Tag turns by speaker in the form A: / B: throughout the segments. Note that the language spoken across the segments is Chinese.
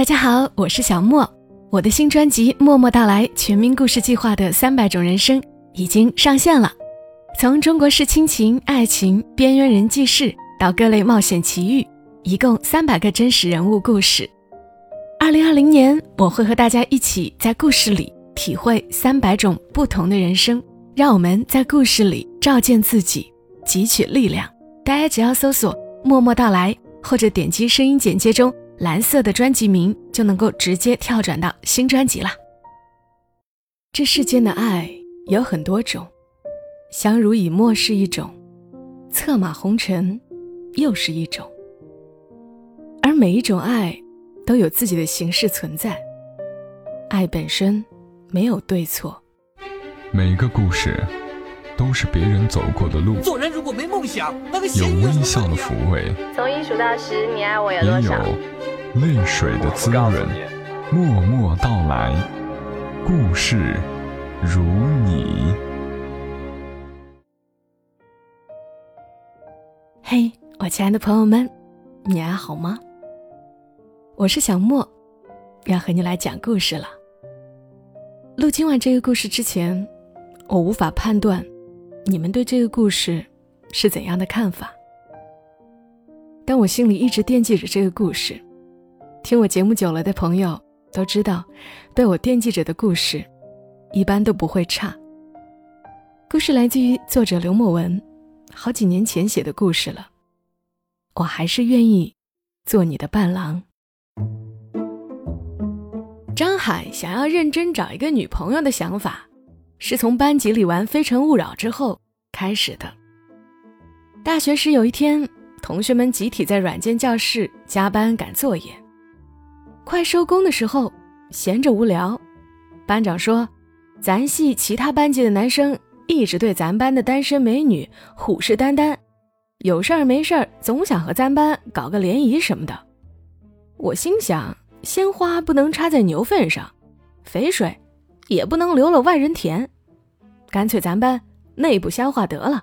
A: 大家好，我是小莫。我的新专辑《默默到来：全民故事计划的三百种人生》已经上线了。从中国式亲情、爱情、边缘人记事到各类冒险奇遇，一共三百个真实人物故事。二零二零年，我会和大家一起在故事里体会三百种不同的人生，让我们在故事里照见自己，汲取力量。大家只要搜索“默默到来”或者点击声音简介中蓝色的专辑名，就能够直接跳转到新专辑啦。这世间的爱有很多种，相濡以沫是一种，策马红尘又是一种。而每一种爱都有自己的形式存在，爱本身没有对错。
B: 每个故事。都是别人走过的路。
C: 做人如果没梦想，那个
B: 有微笑的抚慰，
D: 从一数到十，你爱我有多少？
B: 也有泪水的滋润。默默到来，故事如你。
A: 嘿，我亲爱的朋友们，你还好吗？我是小莫，要和你来讲故事了。录今晚这个故事之前，我无法判断。你们对这个故事是怎样的看法？但我心里一直惦记着这个故事。听我节目久了的朋友都知道，被我惦记着的故事，一般都不会差。故事来自于作者刘墨文，好几年前写的故事了。我还是愿意做你的伴郎。张海想要认真找一个女朋友的想法。是从班级里玩《非诚勿扰》之后开始的。大学时有一天，同学们集体在软件教室加班赶作业，快收工的时候，闲着无聊，班长说：“咱系其他班级的男生一直对咱班的单身美女虎视眈眈，有事儿没事儿总想和咱班搞个联谊什么的。”我心想：鲜花不能插在牛粪上，肥水。也不能留了外人田，干脆咱班内部消化得了。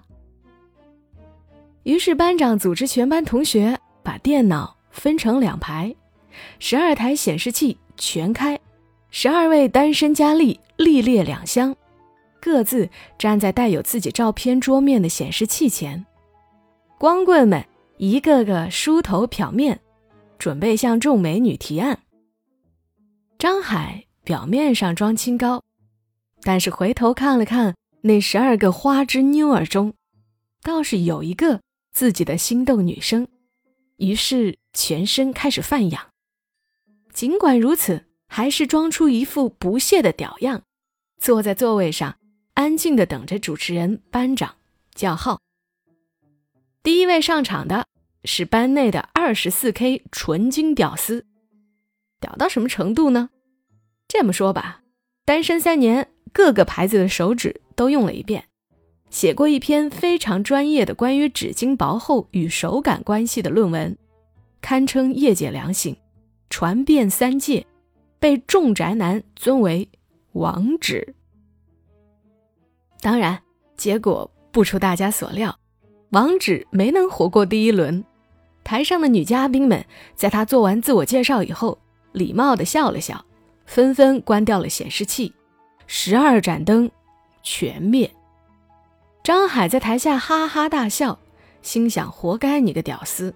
A: 于是班长组织全班同学把电脑分成两排，十二台显示器全开，十二位单身佳丽立列两厢，各自站在带有自己照片桌面的显示器前，光棍们一个个梳头漂面，准备向众美女提案。张海。表面上装清高，但是回头看了看那十二个花枝妞儿中，倒是有一个自己的心动女生，于是全身开始泛痒。尽管如此，还是装出一副不屑的屌样，坐在座位上，安静的等着主持人班长叫号。第一位上场的是班内的二十四 K 纯金屌丝，屌到什么程度呢？这么说吧，单身三年，各个牌子的手纸都用了一遍，写过一篇非常专业的关于纸巾薄厚与手感关系的论文，堪称业界良心，传遍三界，被众宅男尊为王纸。当然，结果不出大家所料，王纸没能活过第一轮。台上的女嘉宾们在他做完自我介绍以后，礼貌的笑了笑。纷纷关掉了显示器，十二盏灯全灭。张海在台下哈哈大笑，心想：活该你个屌丝，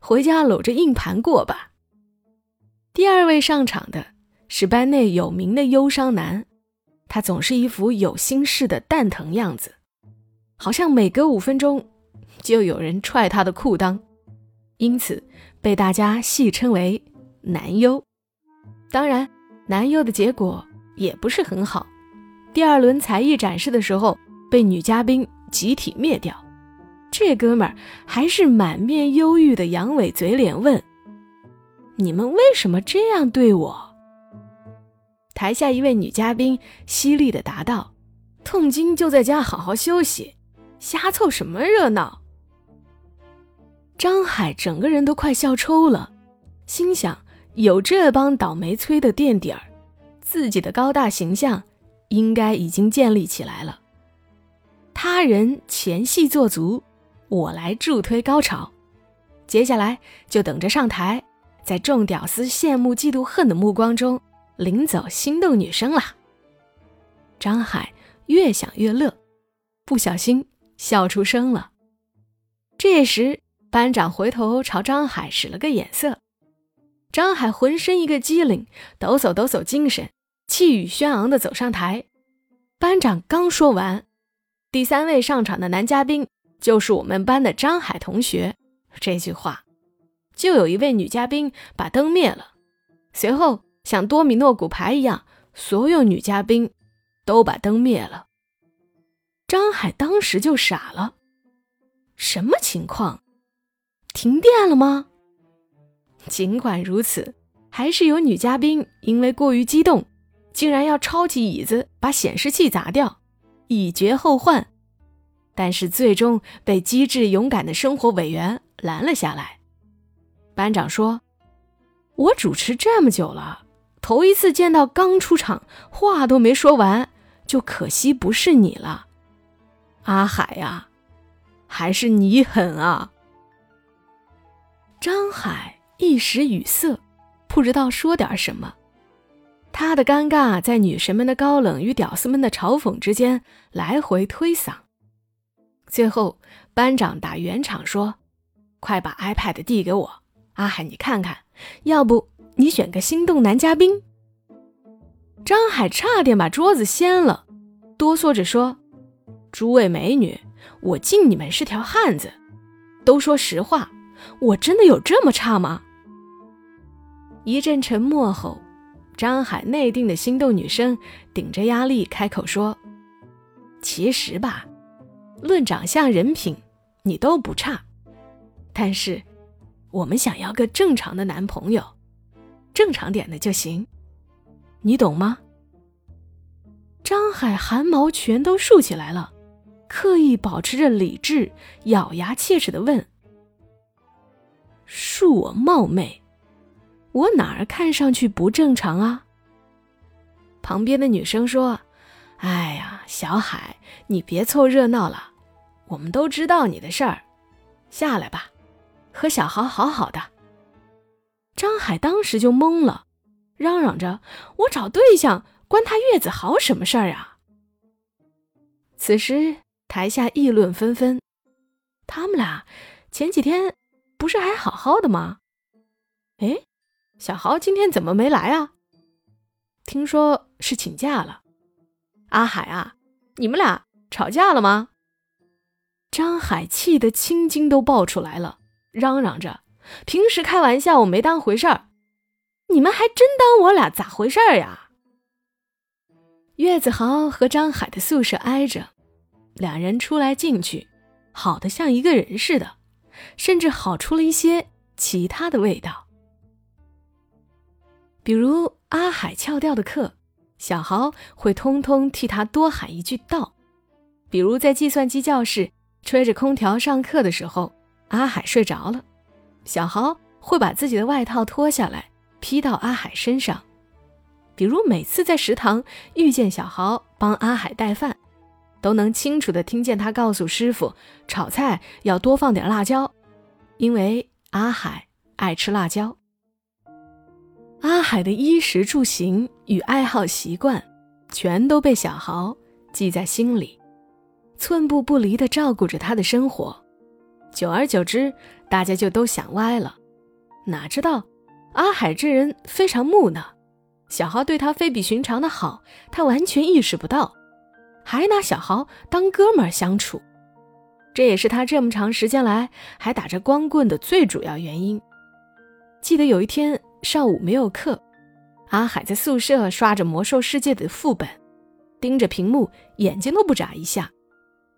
A: 回家搂着硬盘过吧。第二位上场的是班内有名的忧伤男，他总是一副有心事的蛋疼样子，好像每隔五分钟就有人踹他的裤裆，因此被大家戏称为男优。当然。男优的结果也不是很好，第二轮才艺展示的时候被女嘉宾集体灭掉。这哥们儿还是满面忧郁的扬尾嘴脸问：“你们为什么这样对我？”台下一位女嘉宾犀利的答道：“痛经就在家好好休息，瞎凑什么热闹？”张海整个人都快笑抽了，心想。有这帮倒霉催的垫底儿，自己的高大形象应该已经建立起来了。他人前戏做足，我来助推高潮。接下来就等着上台，在众屌丝羡慕、嫉妒、恨的目光中领走心动女生了。张海越想越乐，不小心笑出声了。这时，班长回头朝张海使了个眼色，张海浑身一个机灵，抖擞抖擞精神，气宇轩昂地走上台。班长刚说完，第三位上场的男嘉宾就是我们班的张海同学。这句话，就有一位女嘉宾把灯灭了，随后像多米诺骨牌一样，所有女嘉宾都把灯灭了。张海当时就傻了，什么情况？停电了吗？尽管如此，还是有女嘉宾因为过于激动。竟然要抄起椅子把显示器砸掉，以绝后患，但是最终被机智勇敢的生活委员拦了下来。班长说：“我主持这么久了，头一次见到刚出场话都没说完，就可惜不是你了，阿海呀，还是你狠啊！”张海一时语塞，不知道说点什么。他的尴尬在女神们的高冷与屌丝们的嘲讽之间来回推搡，最后班长打圆场说：“快把 iPad 递给我，阿海你看看，要不你选个心动男嘉宾。”张海差点把桌子掀了，哆嗦着说：“诸位美女，我敬你们是条汉子，都说实话，我真的有这么差吗？”一阵沉默后。张海内定的心动女生顶着压力开口说：“其实吧，论长相、人品，你都不差。但是，我们想要个正常的男朋友，正常点的就行，你懂吗？”张海汗毛全都竖起来了，刻意保持着理智，咬牙切齿的问：“恕我冒昧。”我哪儿看上去不正常啊？旁边的女生说：“哎呀，小海，你别凑热闹了，我们都知道你的事儿，下来吧，和小豪好好的。”张海当时就懵了，嚷嚷着：“我找对象，关他月子豪什么事儿啊？”此时台下议论纷纷，他们俩前几天不是还好好的吗？哎。小豪今天怎么没来啊？听说是请假了。阿海啊，你们俩吵架了吗？张海气得青筋都爆出来了，嚷嚷着：“平时开玩笑我没当回事儿，你们还真当我俩咋回事儿呀？”岳子豪和张海的宿舍挨着，两人出来进去，好的像一个人似的，甚至好出了一些其他的味道。比如阿海翘掉的课，小豪会通通替他多喊一句“到”。比如在计算机教室吹着空调上课的时候，阿海睡着了，小豪会把自己的外套脱下来披到阿海身上。比如每次在食堂遇见小豪帮阿海带饭，都能清楚的听见他告诉师傅炒菜要多放点辣椒，因为阿海爱吃辣椒。阿海的衣食住行与爱好习惯，全都被小豪记在心里，寸步不离的照顾着他的生活。久而久之，大家就都想歪了。哪知道，阿海这人非常木讷，小豪对他非比寻常的好，他完全意识不到，还拿小豪当哥们儿相处。这也是他这么长时间来还打着光棍的最主要原因。记得有一天。上午没有课，阿海在宿舍刷着《魔兽世界》的副本，盯着屏幕，眼睛都不眨一下，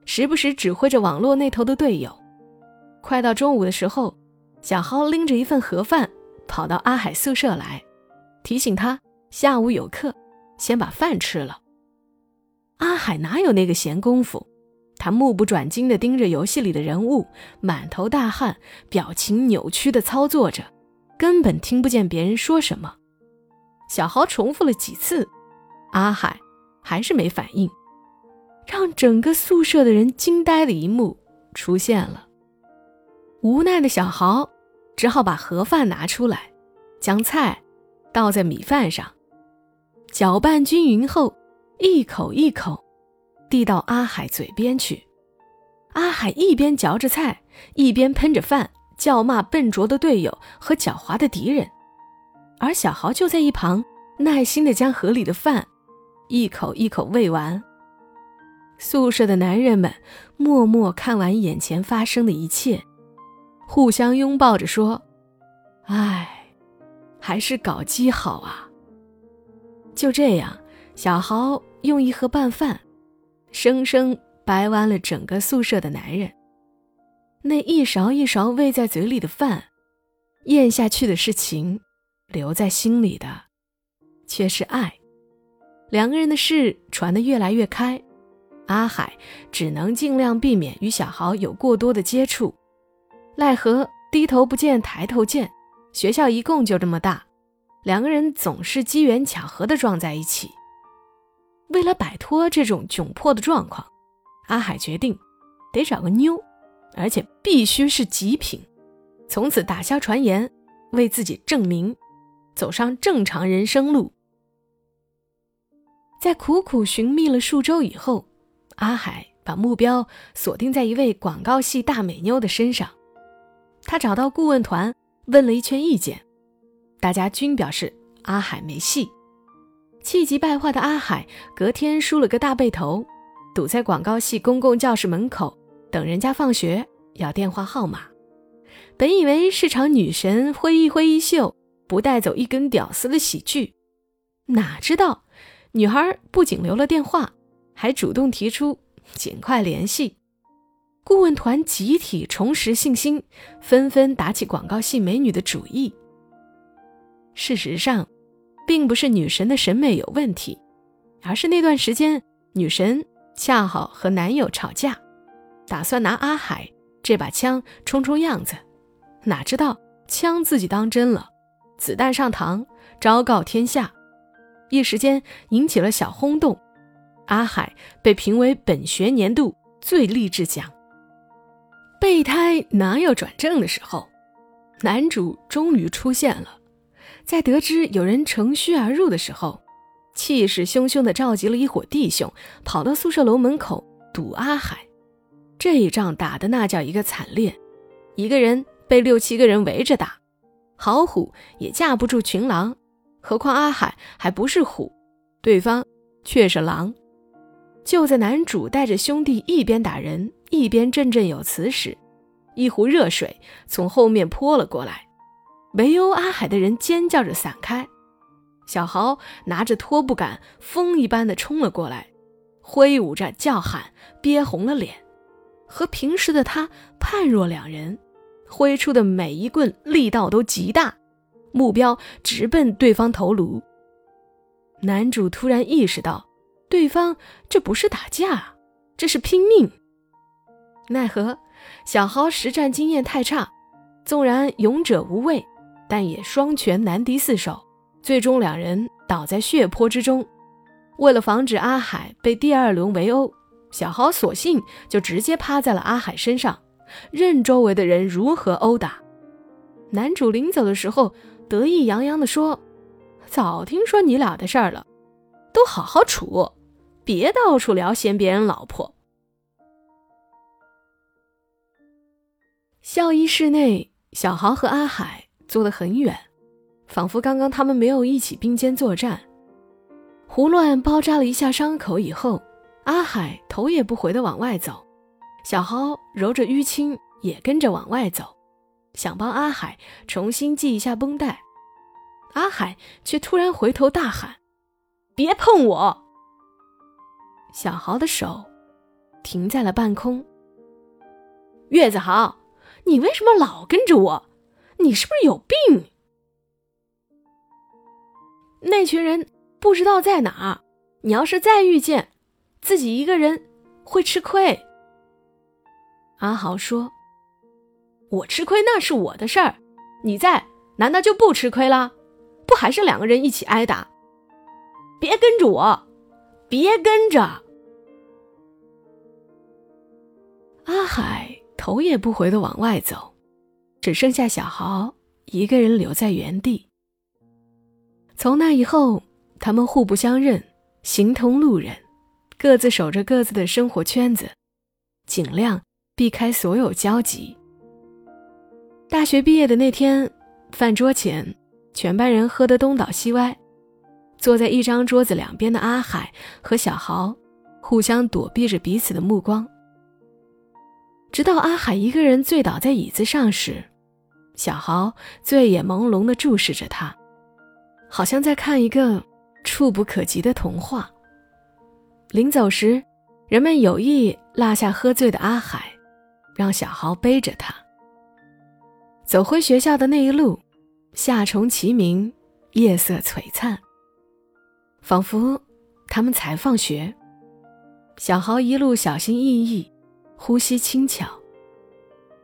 A: 时不时指挥着网络那头的队友。快到中午的时候，小豪拎着一份盒饭跑到阿海宿舍来，提醒他下午有课，先把饭吃了。阿海哪有那个闲工夫？他目不转睛地盯着游戏里的人物，满头大汗，表情扭曲地操作着。根本听不见别人说什么。小豪重复了几次，阿海还是没反应。让整个宿舍的人惊呆的一幕出现了。无奈的小豪只好把盒饭拿出来，将菜倒在米饭上，搅拌均匀后，一口一口递到阿海嘴边去。阿海一边嚼着菜，一边喷着饭，叫骂笨拙的队友和狡猾的敌人。而小豪就在一旁，耐心地将盒里的饭一口一口喂完。宿舍的男人们默默看完眼前发生的一切，互相拥抱着说：“唉，还是搞基好啊。”就这样，小豪用一盒拌饭，生生掰弯了整个宿舍的男人。那一勺一勺喂在嘴里的饭，咽下去的是情，留在心里的却是爱。两个人的事传得越来越开。阿海只能尽量避免与小豪有过多的接触，奈何低头不见抬头见，学校一共就这么大，两个人总是机缘巧合的撞在一起。为了摆脱这种窘迫的状况，阿海决定得找个妞，而且必须是极品，从此打消传言，为自己证明，走上正常人生路。在苦苦寻觅了数周以后。阿海把目标锁定在一位广告系大美妞的身上，他找到顾问团问了一圈意见，大家均表示阿海没戏。气急败坏的阿海隔天梳了个大背头，堵在广告系公共教室门口等人家放学要电话号码。本以为是场女神挥一挥衣袖不带走一根屌丝的喜剧，哪知道女孩不仅留了电话。还主动提出尽快联系，顾问团集体重拾信心，纷纷打起广告系美女的主意。事实上，并不是女神的审美有问题，而是那段时间女神恰好和男友吵架，打算拿阿海这把枪充充样子，哪知道枪自己当真了，子弹上膛，昭告天下，一时间引起了小轰动。阿海被评为本学年度最励志奖。备胎哪有转正的时候？男主终于出现了，在得知有人乘虚而入的时候，气势汹汹地召集了一伙弟兄，跑到宿舍楼门口堵阿海。这一仗打的那叫一个惨烈，一个人被六七个人围着打，好虎也架不住群狼，何况阿海还不是虎，对方却是狼。就在男主带着兄弟一边打人一边振振有词时，一壶热水从后面泼了过来，围殴阿海的人尖叫着散开。小豪拿着拖布杆，风一般的冲了过来，挥舞着叫喊，憋红了脸，和平时的他判若两人，挥出的每一棍力道都极大，目标直奔对方头颅。男主突然意识到。对方这不是打架，这是拼命。奈何小豪实战经验太差，纵然勇者无畏，但也双拳难敌四手。最终两人倒在血泊之中。为了防止阿海被第二轮围殴，小豪索性就直接趴在了阿海身上，任周围的人如何殴打。男主临走的时候得意洋洋地说：“早听说你俩的事儿了，都好好处。”别到处聊嫌别人老婆。校医室内，小豪和阿海坐得很远，仿佛刚刚他们没有一起并肩作战。胡乱包扎了一下伤口以后，阿海头也不回的往外走，小豪揉着淤青也跟着往外走，想帮阿海重新系一下绷带。阿海却突然回头大喊：“别碰我！”小豪的手停在了半空。月子豪，你为什么老跟着我？你是不是有病？那群人不知道在哪儿，你要是再遇见，自己一个人会吃亏。阿豪说：“我吃亏那是我的事儿，你在难道就不吃亏了？不还是两个人一起挨打？别跟着我。”别跟着！阿海头也不回的往外走，只剩下小豪一个人留在原地。从那以后，他们互不相认，形同路人，各自守着各自的生活圈子，尽量避开所有交集。大学毕业的那天，饭桌前，全班人喝得东倒西歪，坐在一张桌子两边的阿海和小豪，互相躲避着彼此的目光。直到阿海一个人醉倒在椅子上时，小豪醉眼朦胧地注视着他，好像在看一个触不可及的童话。临走时，人们有意落下喝醉的阿海，让小豪背着他。走回学校的那一路，夏虫齐鸣，夜色璀璨，仿佛他们才放学。小豪一路小心翼翼，呼吸轻巧。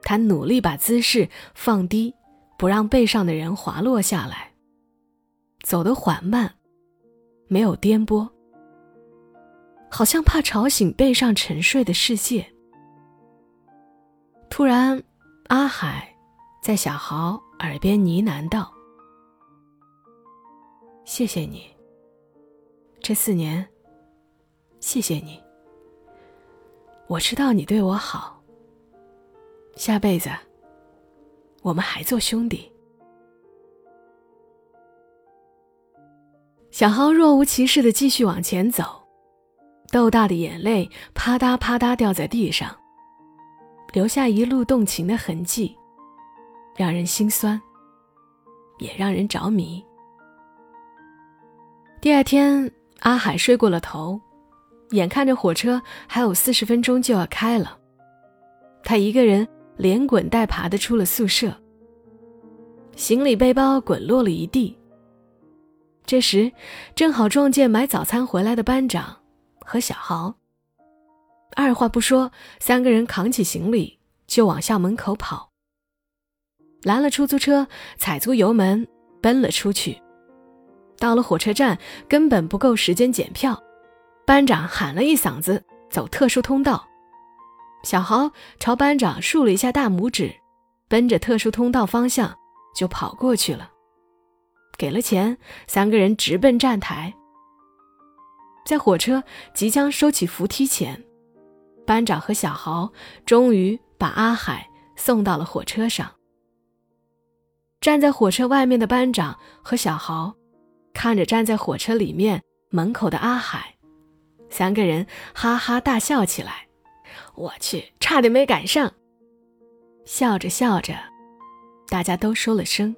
A: 他努力把姿势放低，不让背上的人滑落下来。走得缓慢，没有颠簸，好像怕吵醒背上沉睡的世界。突然，阿海。在小豪耳边呢喃道：“谢谢你，这四年，谢谢你。我知道你对我好。下辈子，我们还做兄弟。”小豪若无其事的继续往前走，豆大的眼泪啪嗒啪嗒掉在地上，留下一路动情的痕迹。让人心酸，也让人着迷。第二天，阿海睡过了头，眼看着火车还有四十分钟就要开了，他一个人连滚带爬的出了宿舍，行李背包滚落了一地。这时，正好撞见买早餐回来的班长和小豪，二话不说，三个人扛起行李就往校门口跑。拦了出租车，踩足油门奔了出去。到了火车站，根本不够时间检票。班长喊了一嗓子：“走特殊通道。”小豪朝班长竖了一下大拇指，奔着特殊通道方向就跑过去了。给了钱，三个人直奔站台。在火车即将收起扶梯前，班长和小豪终于把阿海送到了火车上。站在火车外面的班长和小豪，看着站在火车里面门口的阿海，三个人哈哈大笑起来。我去，差点没赶上！笑着笑着，大家都收了声。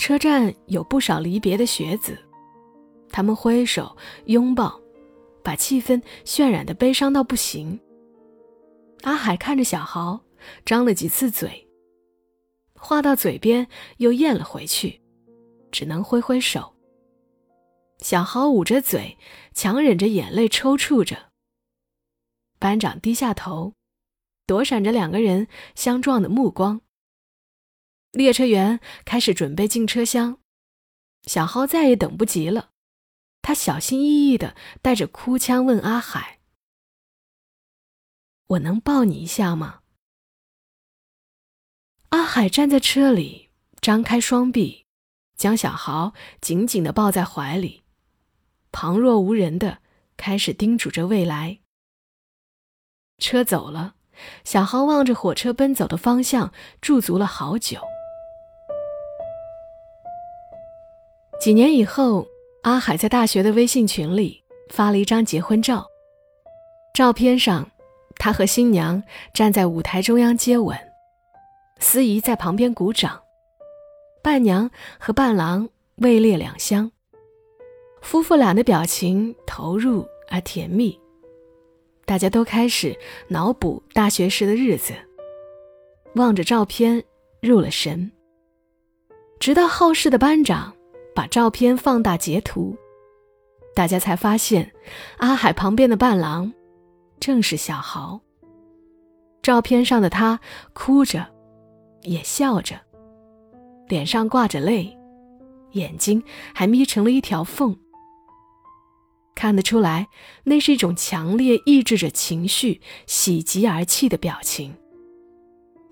A: 车站有不少离别的学子，他们挥手拥抱，把气氛渲染的悲伤到不行。阿海看着小豪，张了几次嘴。话到嘴边又咽了回去，只能挥挥手。小豪捂着嘴，强忍着眼泪抽搐着。班长低下头，躲闪着两个人相撞的目光。列车员开始准备进车厢，小豪再也等不及了，他小心翼翼的带着哭腔问阿海：“我能抱你一下吗？”阿海站在车里，张开双臂，将小豪紧紧的抱在怀里，旁若无人的开始叮嘱着未来。车走了，小豪望着火车奔走的方向，驻足了好久。几年以后，阿海在大学的微信群里发了一张结婚照，照片上，他和新娘站在舞台中央接吻。司仪在旁边鼓掌，伴娘和伴郎位列两厢，夫妇俩的表情投入而甜蜜，大家都开始脑补大学时的日子，望着照片入了神。直到好事的班长把照片放大截图，大家才发现阿海旁边的伴郎正是小豪。照片上的他哭着。也笑着，脸上挂着泪，眼睛还眯成了一条缝。看得出来，那是一种强烈抑制着情绪、喜极而泣的表情。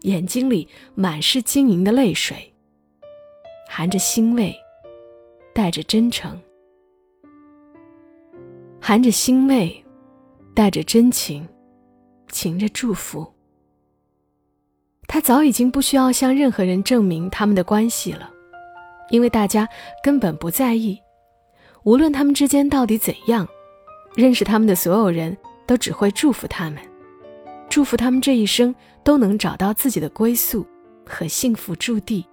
A: 眼睛里满是晶莹的泪水，含着欣慰带着真诚，含着欣慰，带着真情，噙着祝福。他早已经不需要向任何人证明他们的关系了，因为大家根本不在意。无论他们之间到底怎样，认识他们的所有人都只会祝福他们，祝福他们这一生都能找到自己的归宿和幸福驻地。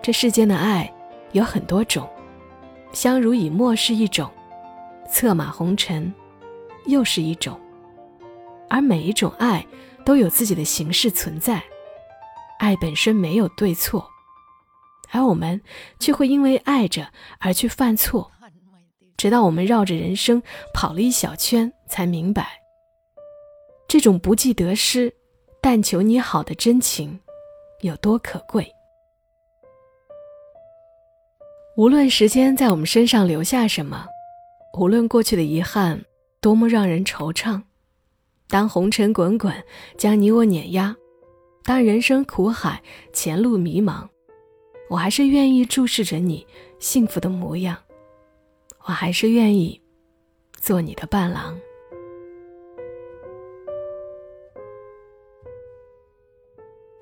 A: 这世间的爱有很多种，相濡以沫是一种，策马红尘又是一种，而每一种爱都有自己的形式存在，爱本身没有对错。而我们却会因为爱着而去犯错，直到我们绕着人生跑了一小圈，才明白，这种不计得失，但求你好的真情有多可贵。无论时间在我们身上留下什么，无论过去的遗憾多么让人惆怅，当红尘滚滚将你我碾压，当人生苦海前路迷茫。我还是愿意注视着你幸福的模样，我还是愿意做你的伴郎。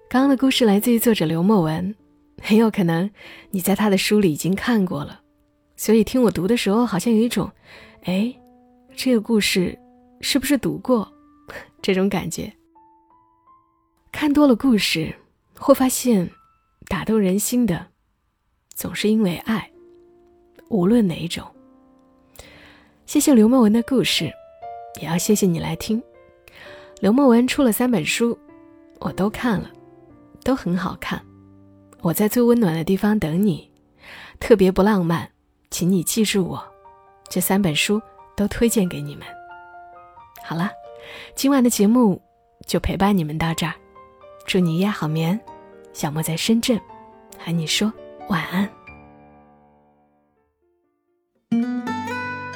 A: 刚刚的故事来自于作者刘墨文，很有可能你在他的书里已经看过了，所以听我读的时候，好像有一种，哎，这个故事是不是读过？这种感觉。看多了故事，会发现。打动人心的，总是因为爱，无论哪一种。谢谢刘墨文的故事，也要谢谢你来听。刘墨文出了三本书，我都看了，都很好看。我在最温暖的地方等你，特别不浪漫，请你记住我。这三本书都推荐给你们。好了，今晚的节目就陪伴你们到这儿，祝你夜好眠。小莫在深圳，和你说晚安。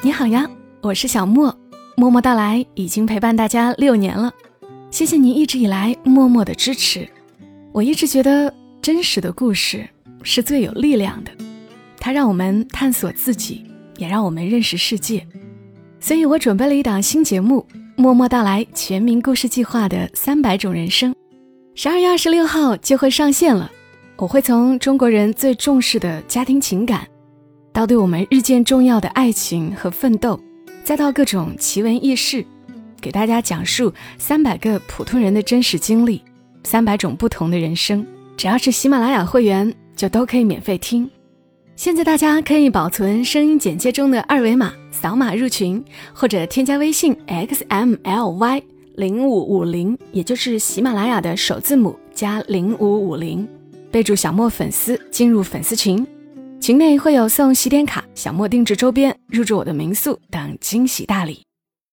A: 你好呀，我是小莫，默默到来已经陪伴大家六年了，谢谢你一直以来默默的支持。我一直觉得真实的故事是最有力量的，它让我们探索自己，也让我们认识世界。所以我准备了一档新节目《默默到来全民故事计划》的三百种人生。十二月二十六号就会上线了，我会从中国人最重视的家庭情感，到对我们日渐重要的爱情和奋斗，再到各种奇闻异事，给大家讲述三百个普通人的真实经历，三百种不同的人生。只要是喜马拉雅会员，就都可以免费听。现在大家可以保存声音简介中的二维码，扫码入群，或者添加微信 xmly。零五五零，也就是喜马拉雅的首字母加零五五零，备注小莫粉丝，进入粉丝群，群内会有送喜点卡、小莫定制周边、入住我的民宿等惊喜大礼。